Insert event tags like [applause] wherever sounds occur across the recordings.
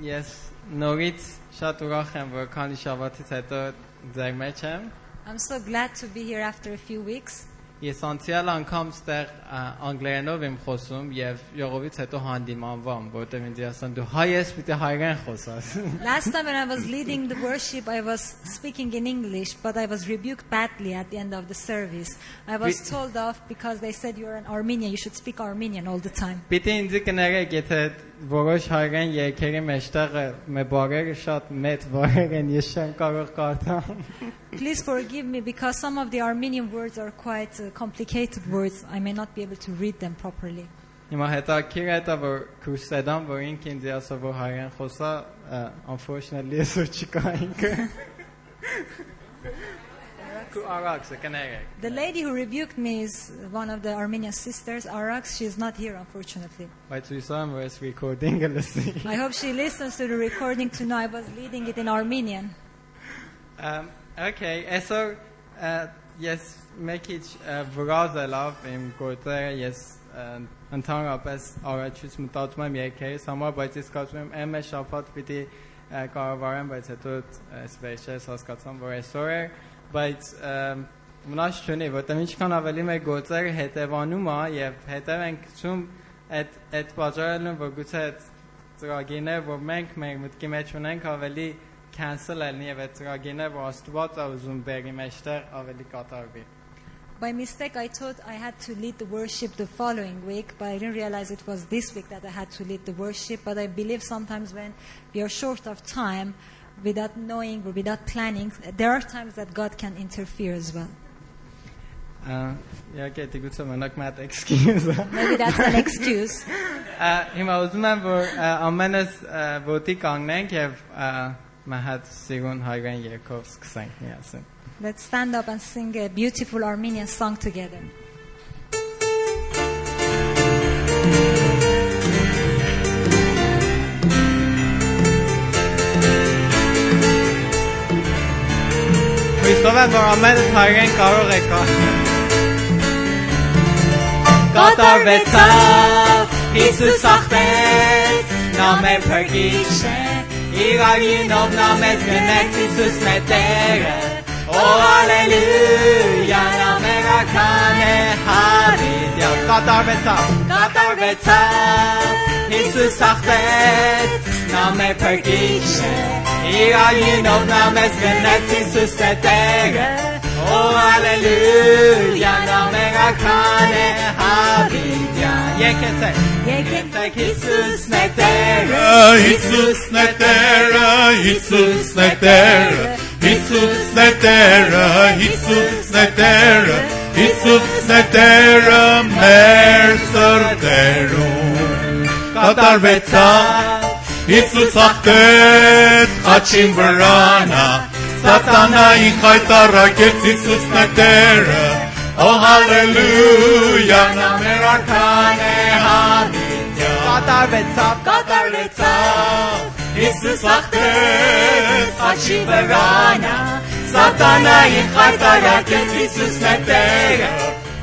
Ես նորից շատ ուրախ եմ, որ քանի շաբաթից հետո ձեր մեջ եմ։ I'm so glad to be here after a few weeks. Ես անցյալ անգամ ստեղ ա, անգլերենով եմ խոսում եւ յողովից հետո հանդիմանվամ, որտեղ ինձ ասան դու հայ ես, պիտի հայերեն խոսաս։ Last time when I was leading the worship, I was speaking in English, but I was rebuked badly at the end of the service. I was We- told off because they said you're an Armenian, you should speak Armenian all the time. Պիտի ինձ կներեք, եթե որոշ հայերեն երկերի մեջտեղը մե բարերը շատ մեծ բարեր են, ես չեմ կարող կարդամ։ Please forgive me because some of the Armenian words are quite uh, complicated words. I may not be able to read them properly. Հիմա հետաքրիր է դա որ Քրուստեդան, որ ինքը ինձ ասա որ հայերեն խոսա, unfortunately այսօր չկա ինքը։ [laughs] The lady who rebuked me is one of the Armenian sisters, Arax. She's not here, unfortunately. Բայց հույսով եմ որ այս recording-ը լսի։ I hope she listens to the recording tonight. I was leading it in Armenian. Um, okay, այսօր ա, ես մեկիչ ա, վրազելով իմ գործերը ես ա, ընդհանրապես առաջուց մտածում եմ երկերս համար, բայց ես կարծում եմ ամե շաբաթ պիտի ա, կառավարեմ, բայց հետո այս վերջերս հասկացամ, որ այսօր է, բայց մնաց չունի, որտեղ ինչքան ավելի մեր գործերը հետևանում է եւ հետևենք ցում այդ այդ բաժարելն որ գուցե այդ ծրագիրները, որ մենք մեր մտքի մեջ ունենք, ավելի cancel ելնի եւ այդ ծրագիրները, որ Աստված է ուզում բերի մեջտեղ ավելի կատարվի։ By mistake, I thought I had to lead the worship the following week, but I didn't realize it was this week that I had to lead the worship. But I believe sometimes when we are short of time, without knowing or without planning, there are times that God can interfere as well. Ա, Իհարկե դե գուցե մենակ մատ excuse։ է։ Maybe that's an excuse. Ա, Հիմա ուզում եմ որ ա, ամենս ա, ոտի կանգնենք եւ ա, մահատ սիրուն հայրեն երկով սկսենք միասին։ Let's stand up and sing a beautiful Armenian song together. Հույսով եմ որ ամենս հայրեն կարող է կանգնել։ Կատարվեցավ Հիսուս ախտեց նա մեր փրկիչը Իրարինով նա մեզ գնեց Հիսուսն է Տերը Օ հալելույա նա մեր արքան է Հալելույա Կատարվեցավ Կատարվեցավ Հիսուս ախտեց նա մեր փրկիչը Իրային օրնա մեզ գնեց Իսուս է տեղը Օ հալելույա նա մեղական է հավիտյան Եկեցեք Եկեցեք Իսուսն է տեղը Իսուսն է տեղը Իսուսն է տեղը Իսուսն է տեղը Իսուսն է տեղը Իսուսն է տեղը մեր սրտերում կատարվեցավ Itzut zaktet atxin berana Satana injaitarrak ez itzut netera Oh hallelujah namer arkane hanitya Gatar betzav, gatar betzav Itzut zaktet atxin berana Satana injaitarrak ez itzut netera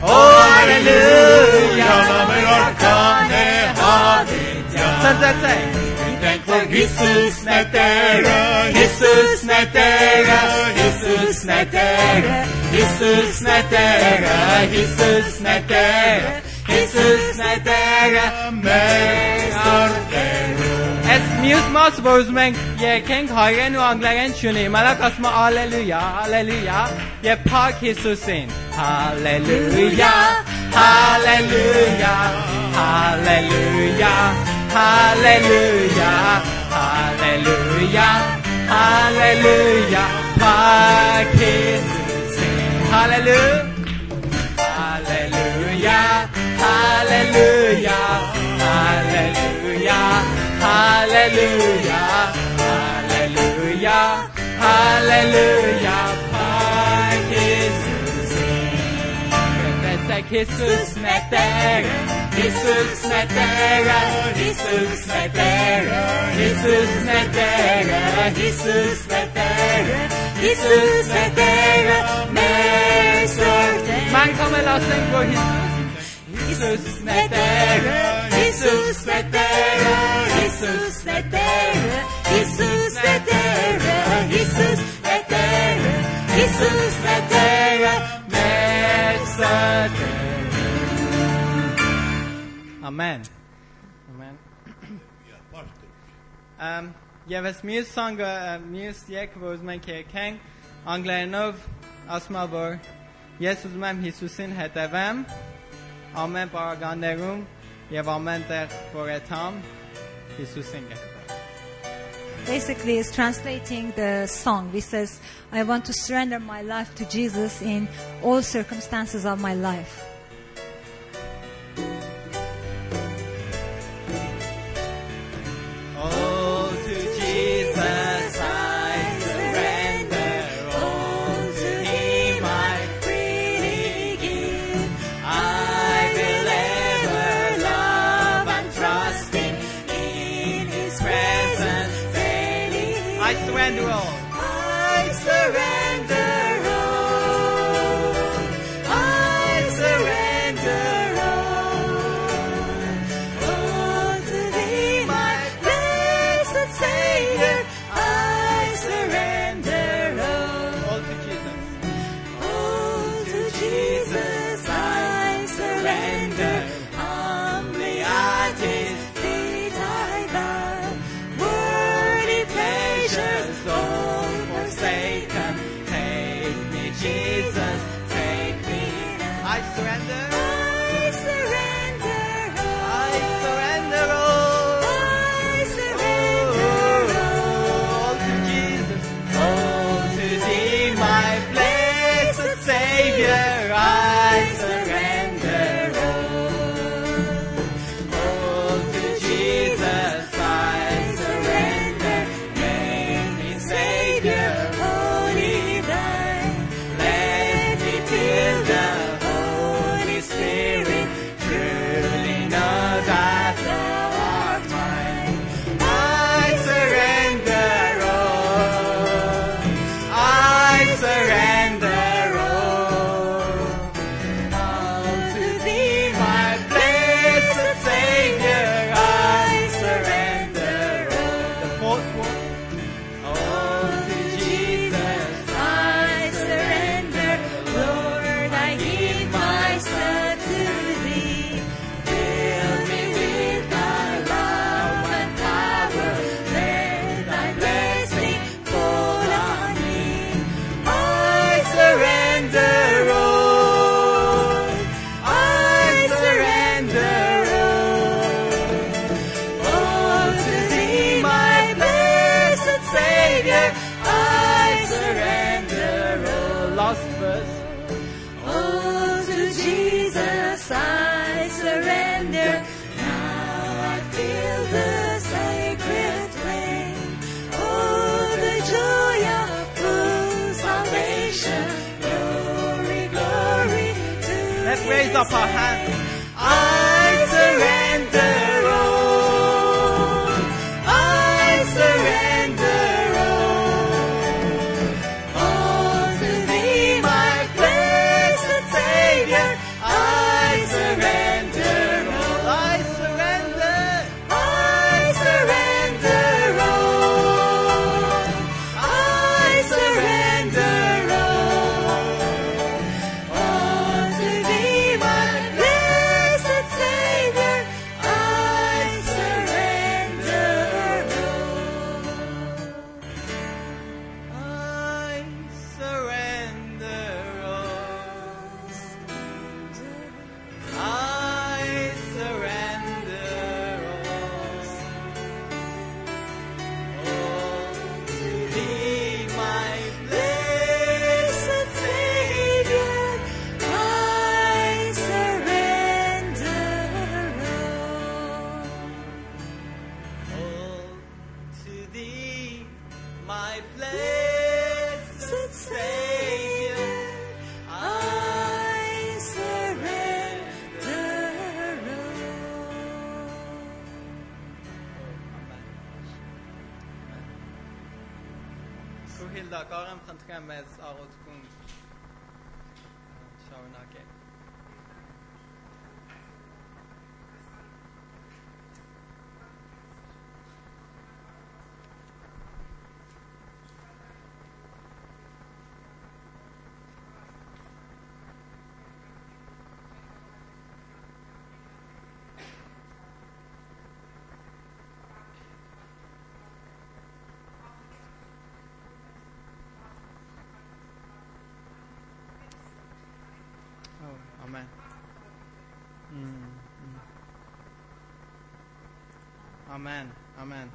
Oh hallelujah namer arkane hanitya Zan, zan, zan thankful. Jesus Netera, Jesus Netera, Jesus Netera, Jesus Netera, Jesus Netera, Jesus Netera, meg artera. Esmius mas bozmen yeken kayren uanglagen şunu. Malak asma aleluya, aleluya. Ye pak Jesusin. Hallelujah, hallelujah, hallelujah. Hallelujah, hallelujah, hallelujah. Pak Jesus, sing hallelujah. Hallelujah, hallelujah, hallelujah, hallelujah, hallelujah, hallelujah. Jesus met bergen, Jesus met bergen, Jesus met bergen, Jesus met bergen, Jesus met bergen, Jesus. Man kommer la oss gå hit. Jesus met bergen, Jesus met bergen, Jesus met bergen, Amen. Amen. um, եւ ես մյուս սանգը մյուս երգը որ ուզում ենք երգենք անգլերենով ասում եմ որ ես ուզում եմ Հիսուսին հետևեմ ամեն պարագաներում եւ ամեն տեղ որ եթամ Հիսուսին գա Basically, it's translating the song. which says, I want to surrender my life to Jesus in all circumstances of my life. surrender. Now I feel the sacred flame. Oh, the joy of full salvation. Glory, glory to Let's raise up our hands. կարող եմ խնդրեմ մեզ աղոթքում շարունակել։ Amen. Amen.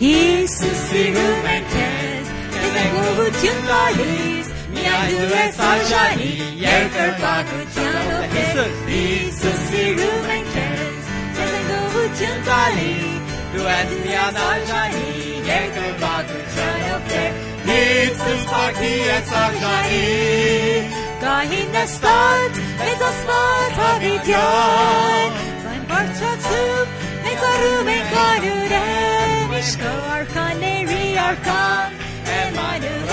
Jesus ilumenkes, ezenguhutun lalis, miaidue sarjani, yerker bakutiano Jesus. Jesus ilumenkes, ezenguhutun lalis, Duet mianarjani, yerker bakutiano Jesus parki et sarjani, Gahin nestat, et asmat habityan, Sein barçatsum, et arumen ganuren, İşko arkan, eri arkan, Emmanuel.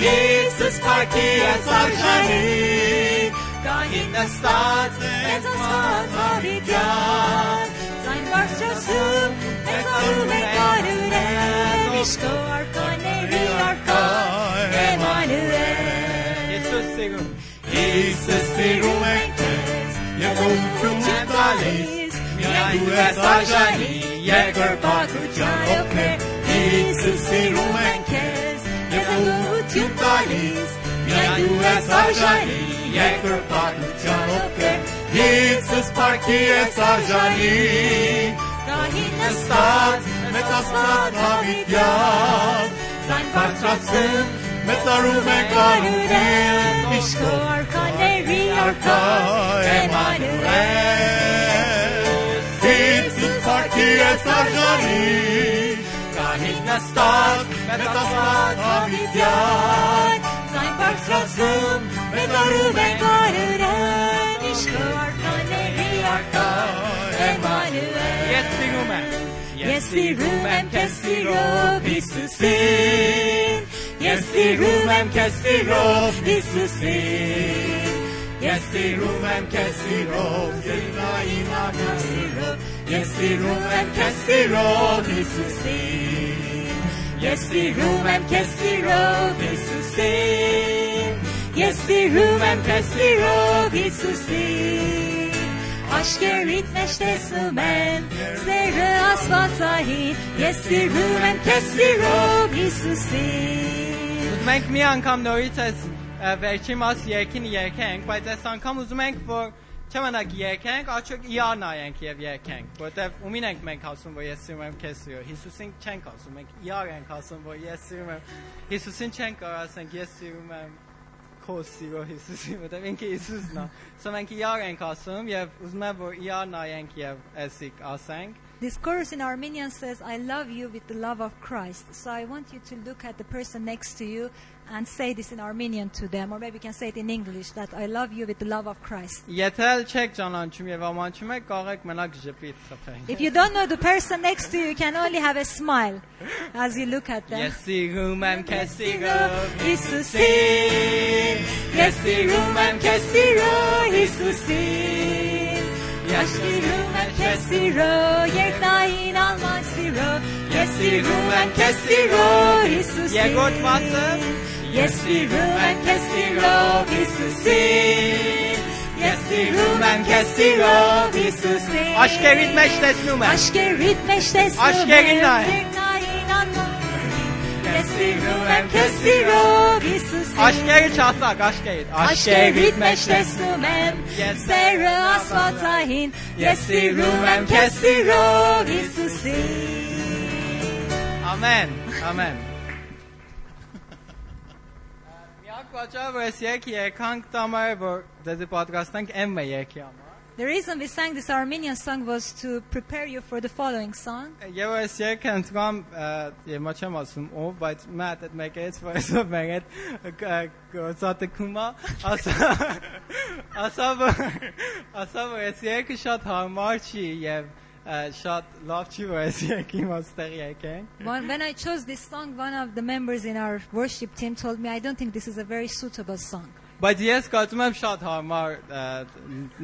Jesus parki et sarjani, Gahin nestat, et asmat habityan, Sein barçatsum, et arumen ganuren, İşko arkan, eri arkan, Emmanuel. Jesus sigur. Jesus ilumenkes, Yegokum talis, Miaidue sarjani, Yeger bakutianope. Jesus ilumenkes, Yegokum talis, Miaidue sarjani, Yeger bakutianope. Jesus նստած մեծ ասնած հավիտյան, ձայն բարձրացել մեծարում է կարուրել, միշկոր արկաների արկա Եմանուրել, սիրծուց պարքի է ծարժանի, կարիտ նստած մեծ ասնած հավիտյան, ձայն բարձրացել մեծարում է կարուրել, միշկոր eri arkan, Emmanuel. Yes sigumen. Yesirumem աշկերիդ մեջ տեսնում եմ Սերը աստվածային Ես սիրում եմ քեզ սիրով Հիսուսին Ուզում ենք մի անգամ նորից այս վերջի մաս երկին երկենք Բայց այս անգամ ուզում ենք որ Չէ՞ մնաք երկենք, աչք իրան նայենք եւ երկենք, որտեվ ումին ենք մենք ասում, որ ես սիրում եմ քեզ սիրո։ Հիսուսին չենք ասում, մենք իրար ենք ասում, որ ես սիրում եմ։ Հիսուսին չենք ասենք, ես սիրում եմ քո սիրո Հիսուսի, որտեղ ինքը Հիսուսն է։ Սա մենք իրար ենք ասում եւ ուզում եմ որ իրար նայենք եւ էսիկ ասենք։ This chorus in Armenian says, I love you with the love of Christ. So I want you to look at the person next to you and say this in Armenian to them, or maybe you can say it in English, that I love you with the love of Christ. Yetel çek canan çüm yev aman çüme qarek menak jepit xafeng. If you don't know the person next to you, you can only have a smile as you look at them. Yesirumem kesiyor Isusin, yesirumem kesiro Isusin. Yaşlirumen kesiro, yeknain alman siro. يسيروا من كسروا هيسوسي يقول مصر يسيروا من كسروا هيسوسي Yesirum en kesiro Jesusi. Aşke ritmeş tesnume. Aşke ritmeş tesnume. Aşke rinay. Yesirum en kesiro Jesusi. Aşke rit çatsak aşke rit. Aşke ritmeş tesnume. Serra asfatahin. Yesirum en kesiro Jesusi. Dedi podcast'tan emme yeki ama. The reason we sang this Armenian song was to prepare you for the following song. Ye vesiye kentgam ye maçam asum o but mat at make it for so meget gozat kuma asa asa bu asa vesiye ki şat harmarçi ye şat lavçi [laughs] vesiye ki master yeken. When when I chose this song, one of the members in our worship team told me, I don't think this is a very suitable song. Բայց ես կարծում եմ շատ հարմար ը,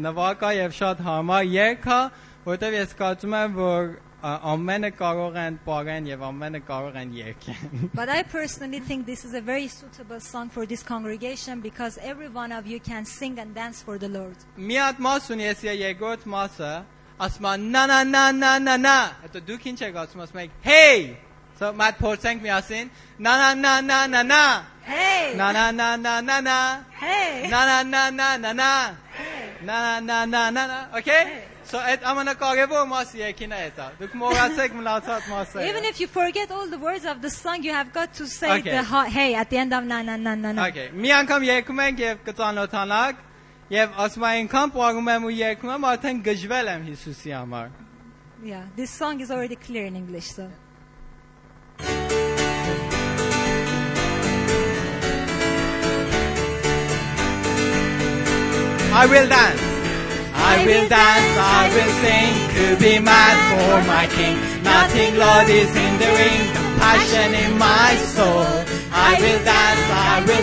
նվագա եւ շատ հարմար երգա, որովհետեւ ես կարծում եմ, որ ը, ամենը կարող են պարեն եւ ամենը կարող են երգեն։ But I personally think this is a very suitable song for this congregation because every one of you can sing and dance for the Lord. Մի հատ մաս ունի ես երկրորդ մասը, آسمان نه نه نه نه نه نه حتی دو کینچه گاز ماسمک هی سو مات پرسنگ میاسین نه نه نه نه نه نه هی نه نه نه نه نه نه هی نه نه نه نه نه نه نه نه نه نه نه اوکی So it, I'm gonna call it Even if you forget all the words of the song, you have got to say okay. the ha- hey at the end of na na na na na. Okay. میان کم یک من گفت کتان لطان لگ. եւ ասում են անգամ պարում եմ ու երգում եմ արդեն գժվել եմ Հիսուսի համար։ Yeah, this song is already clear in English, so. I will dance. I will dance, I will sing to be mad for my king. Nothing, Lord, is hindering the passion in my soul. I will dance, I will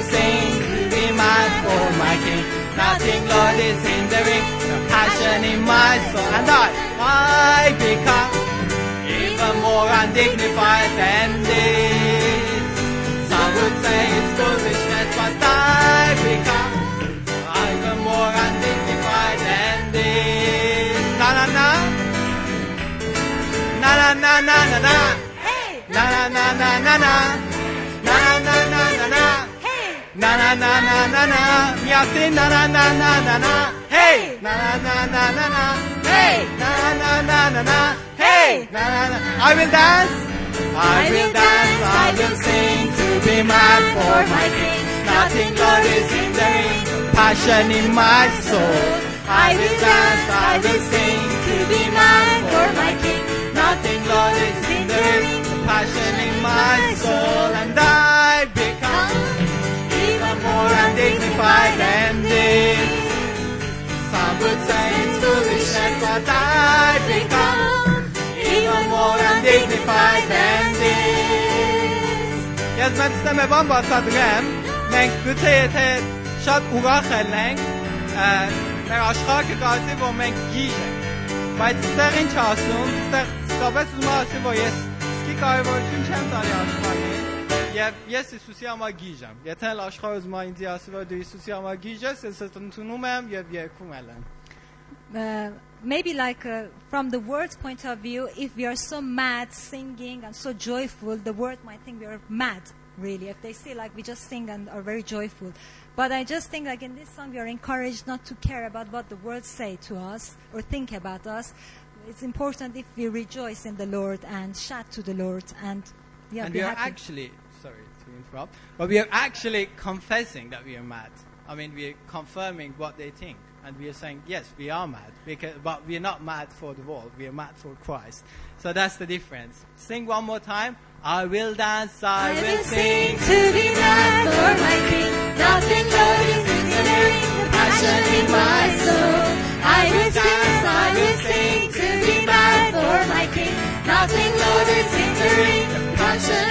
I become even more undignified than this. Some would say it's foolishness, but I become even more undignified than this. Na na na. Na na na na na na. Hey! Na na na na na na. Na na na na na na. Hey! Na na na na na na. Miasi na na na na na na. Hey. Na na na na na. Hey. Na na na na na. Hey. Na na na. I will dance. I will dance. I will sing to be mad for my king. Nothing, is hindering the passion in my soul. I will dance. I will sing to be mad for my king. Nothing, is hindering the passion in my soul. And I become even more undignified than this. But I become even more undignified than this. Ես մեծ ստեմ եմ բացատրեմ, մենք գուցե եթե շատ ուրախ ելնենք, ը, մեր աշխարհը կկարծի, որ մենք գիժ ենք։ Բայց ստեղ ինչ ասում, ստեղ սկավեց ուզում ասի, որ ես սկի կարևորություն չեմ տալի աշխարհին, եւ ես Հիսուսի համար գիժ եմ։ Եթե էլ աշխարհը է ինձ ասի, որ դու Հիսուսի համար գիժ ես, ես ընդունում եմ եւ երգում եմ։ Uh, maybe like uh, from the world's point of view, if we are so mad singing and so joyful, the world might think we are mad, really. If they see like we just sing and are very joyful. But I just think like in this song we are encouraged not to care about what the world say to us or think about us. It's important if we rejoice in the Lord and shout to the Lord and yeah, and we are happy. actually sorry to interrupt, but we are actually confessing that we are mad. I mean, we are confirming what they think, and we are saying yes, we are mad, because but we are not mad for the world. We are mad for Christ. So that's the difference. Sing one more time. I will dance. I, I will sing to be mad for my king. Nothing, is hindering the passion in my soul. I will dance, I will sing to be mad for my king. Nothing, Lord, is hindering the passion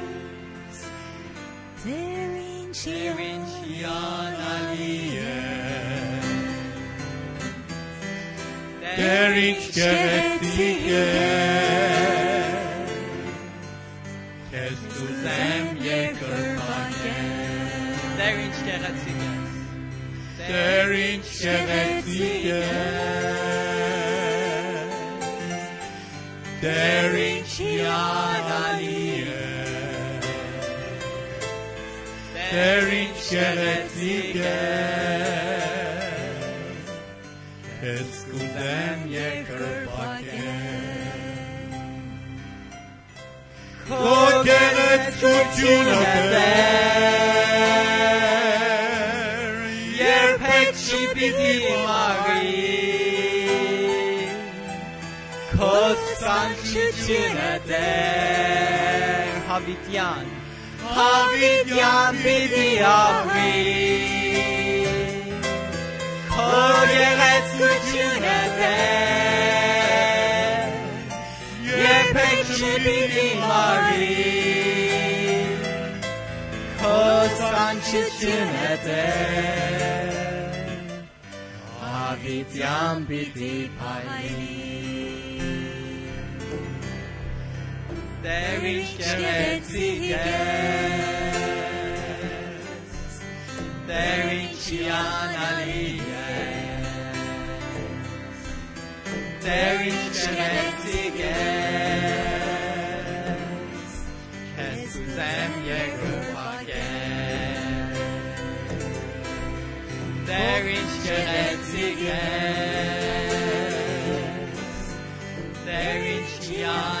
Derin şiyan Ali'ye Derin şerettiye Kes tu zemlje krpanje Derin şerettiye Derin şerettiye Ferincele tige, et scudenie crepake. Cogenet scutuna ver, ier peci piti mari, cos sanctitine ter habitian. Chitunate Havityan. Havidyan Bidiavri Kogeret Kutunate Yerpek Chipiti Mari Kostan Chitunate Havidyan Bidiavri Der ich geretiges, der ich analyes, der ich geretiges, Jesus em Jehovah Der ich geretiges, der ich analyes,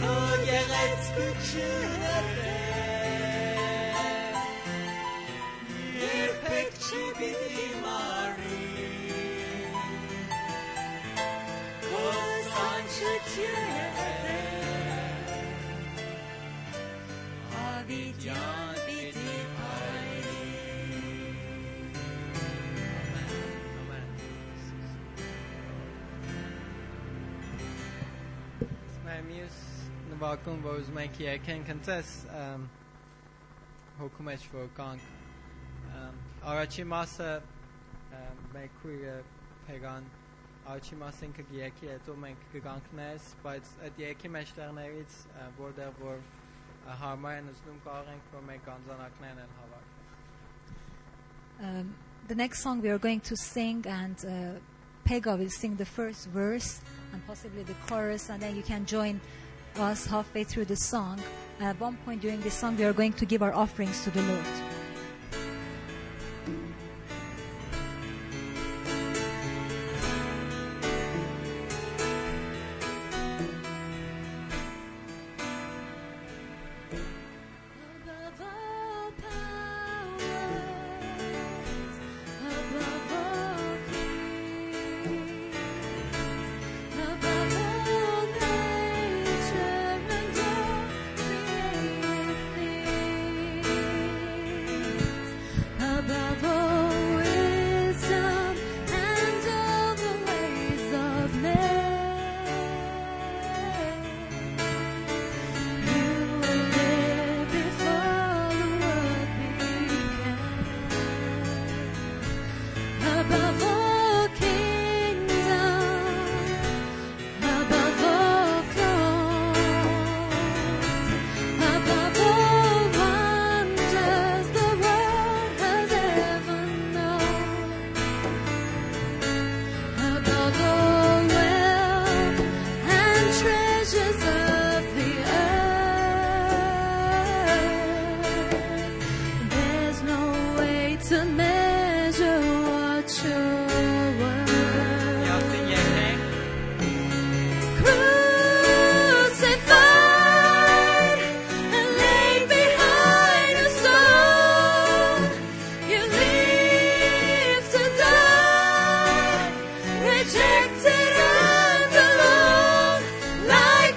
kogeret kuchunete, հավիտյան պիտի արի։ Մեր մյուս նվակում, որ ուզում ենք երգենք, ընծես հոգում էչ, որ կանք։ Առաջի մասը մեր քույրը Պեգան Արջի մաս ինքը գիեքի հետո մենք կգանք ներս, բայց այդ երեքի մեջտեղներից որտեղ որ, դեղ, որ uh, uh. Um, the next song we are going to sing, and uh, Pega will sing the first verse and possibly the chorus, and then you can join us halfway through the song. At one point during this song, we are going to give our offerings to the Lord.